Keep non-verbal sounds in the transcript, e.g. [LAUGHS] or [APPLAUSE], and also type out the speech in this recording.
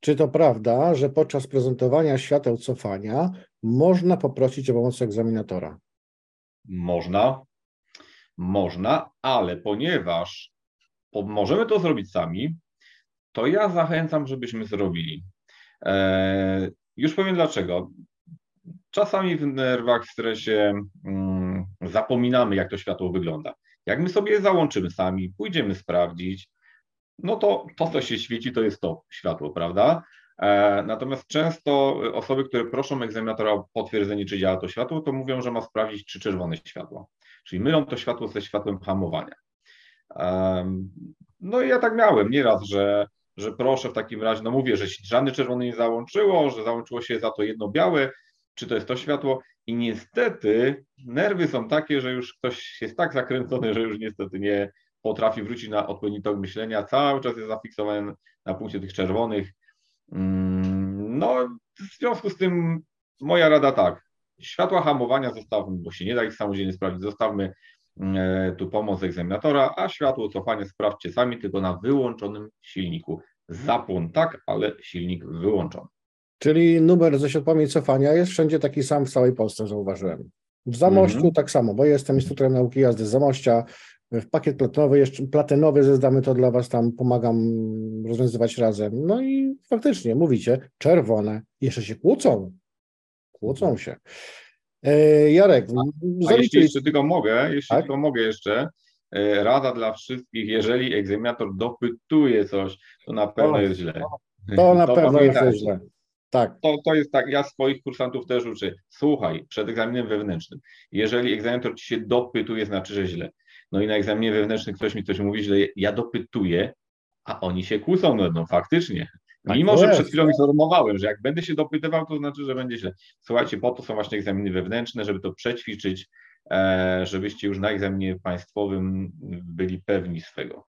Czy to prawda, że podczas prezentowania świateł cofania można poprosić o pomoc egzaminatora? Można, można, ale ponieważ możemy to zrobić sami, to ja zachęcam, żebyśmy zrobili. E, już powiem dlaczego. Czasami w nerwach, w stresie mm, zapominamy, jak to światło wygląda. Jak my sobie je załączymy sami, pójdziemy sprawdzić, no to to, co się świeci, to jest to światło, prawda? E, natomiast często osoby, które proszą egzaminatora o potwierdzenie, czy działa to światło, to mówią, że ma sprawdzić, czy czerwone światło. Czyli mylą to światło ze światłem hamowania. No i ja tak miałem nieraz, że, że proszę w takim razie, no mówię, że żadne czerwone nie załączyło, że załączyło się za to jedno białe, czy to jest to światło. I niestety nerwy są takie, że już ktoś jest tak zakręcony, że już niestety nie potrafi wrócić na odpowiedni tok myślenia, cały czas jest zafiksowany na punkcie tych czerwonych. Mm, no, w związku z tym moja rada tak, światła hamowania zostawmy, bo się nie da ich samodzielnie sprawdzić, zostawmy E, tu pomoc egzaminatora, a światło cofania sprawdźcie sami, tylko na wyłączonym silniku. Zapłon tak, ale silnik wyłączony. Czyli numer ze światłami cofania jest wszędzie taki sam w całej Polsce, zauważyłem. W Zamościu mm -hmm. tak samo, bo jestem instruktorem nauki jazdy z Zamościa. W pakiet platynowy, jeszcze platynowy zezdamy to dla Was, tam pomagam rozwiązywać razem. No i faktycznie, mówicie, czerwone, jeszcze się kłócą. Kłócą się. E, Jarek, a, a jeśli jeszcze tylko mogę, jeśli tak? tylko mogę jeszcze, e, rada dla wszystkich, jeżeli egzaminator dopytuje coś, to na pewno jest źle. To na [LAUGHS] to pewno jest tak, źle. Tak. To, to jest tak, ja swoich kursantów też uczę. Słuchaj, przed egzaminem wewnętrznym, jeżeli egzaminator ci się dopytuje, znaczy, że źle. No i na egzaminie wewnętrznym ktoś mi coś mówi, że ja dopytuję, a oni się kłócą, no, no faktycznie. Tak Mimo, że przed chwilą informowałem, że jak będę się dopytywał, to znaczy, że będzie źle. Słuchajcie, po to są właśnie egzaminy wewnętrzne, żeby to przećwiczyć, e, żebyście już na egzaminie państwowym byli pewni swego.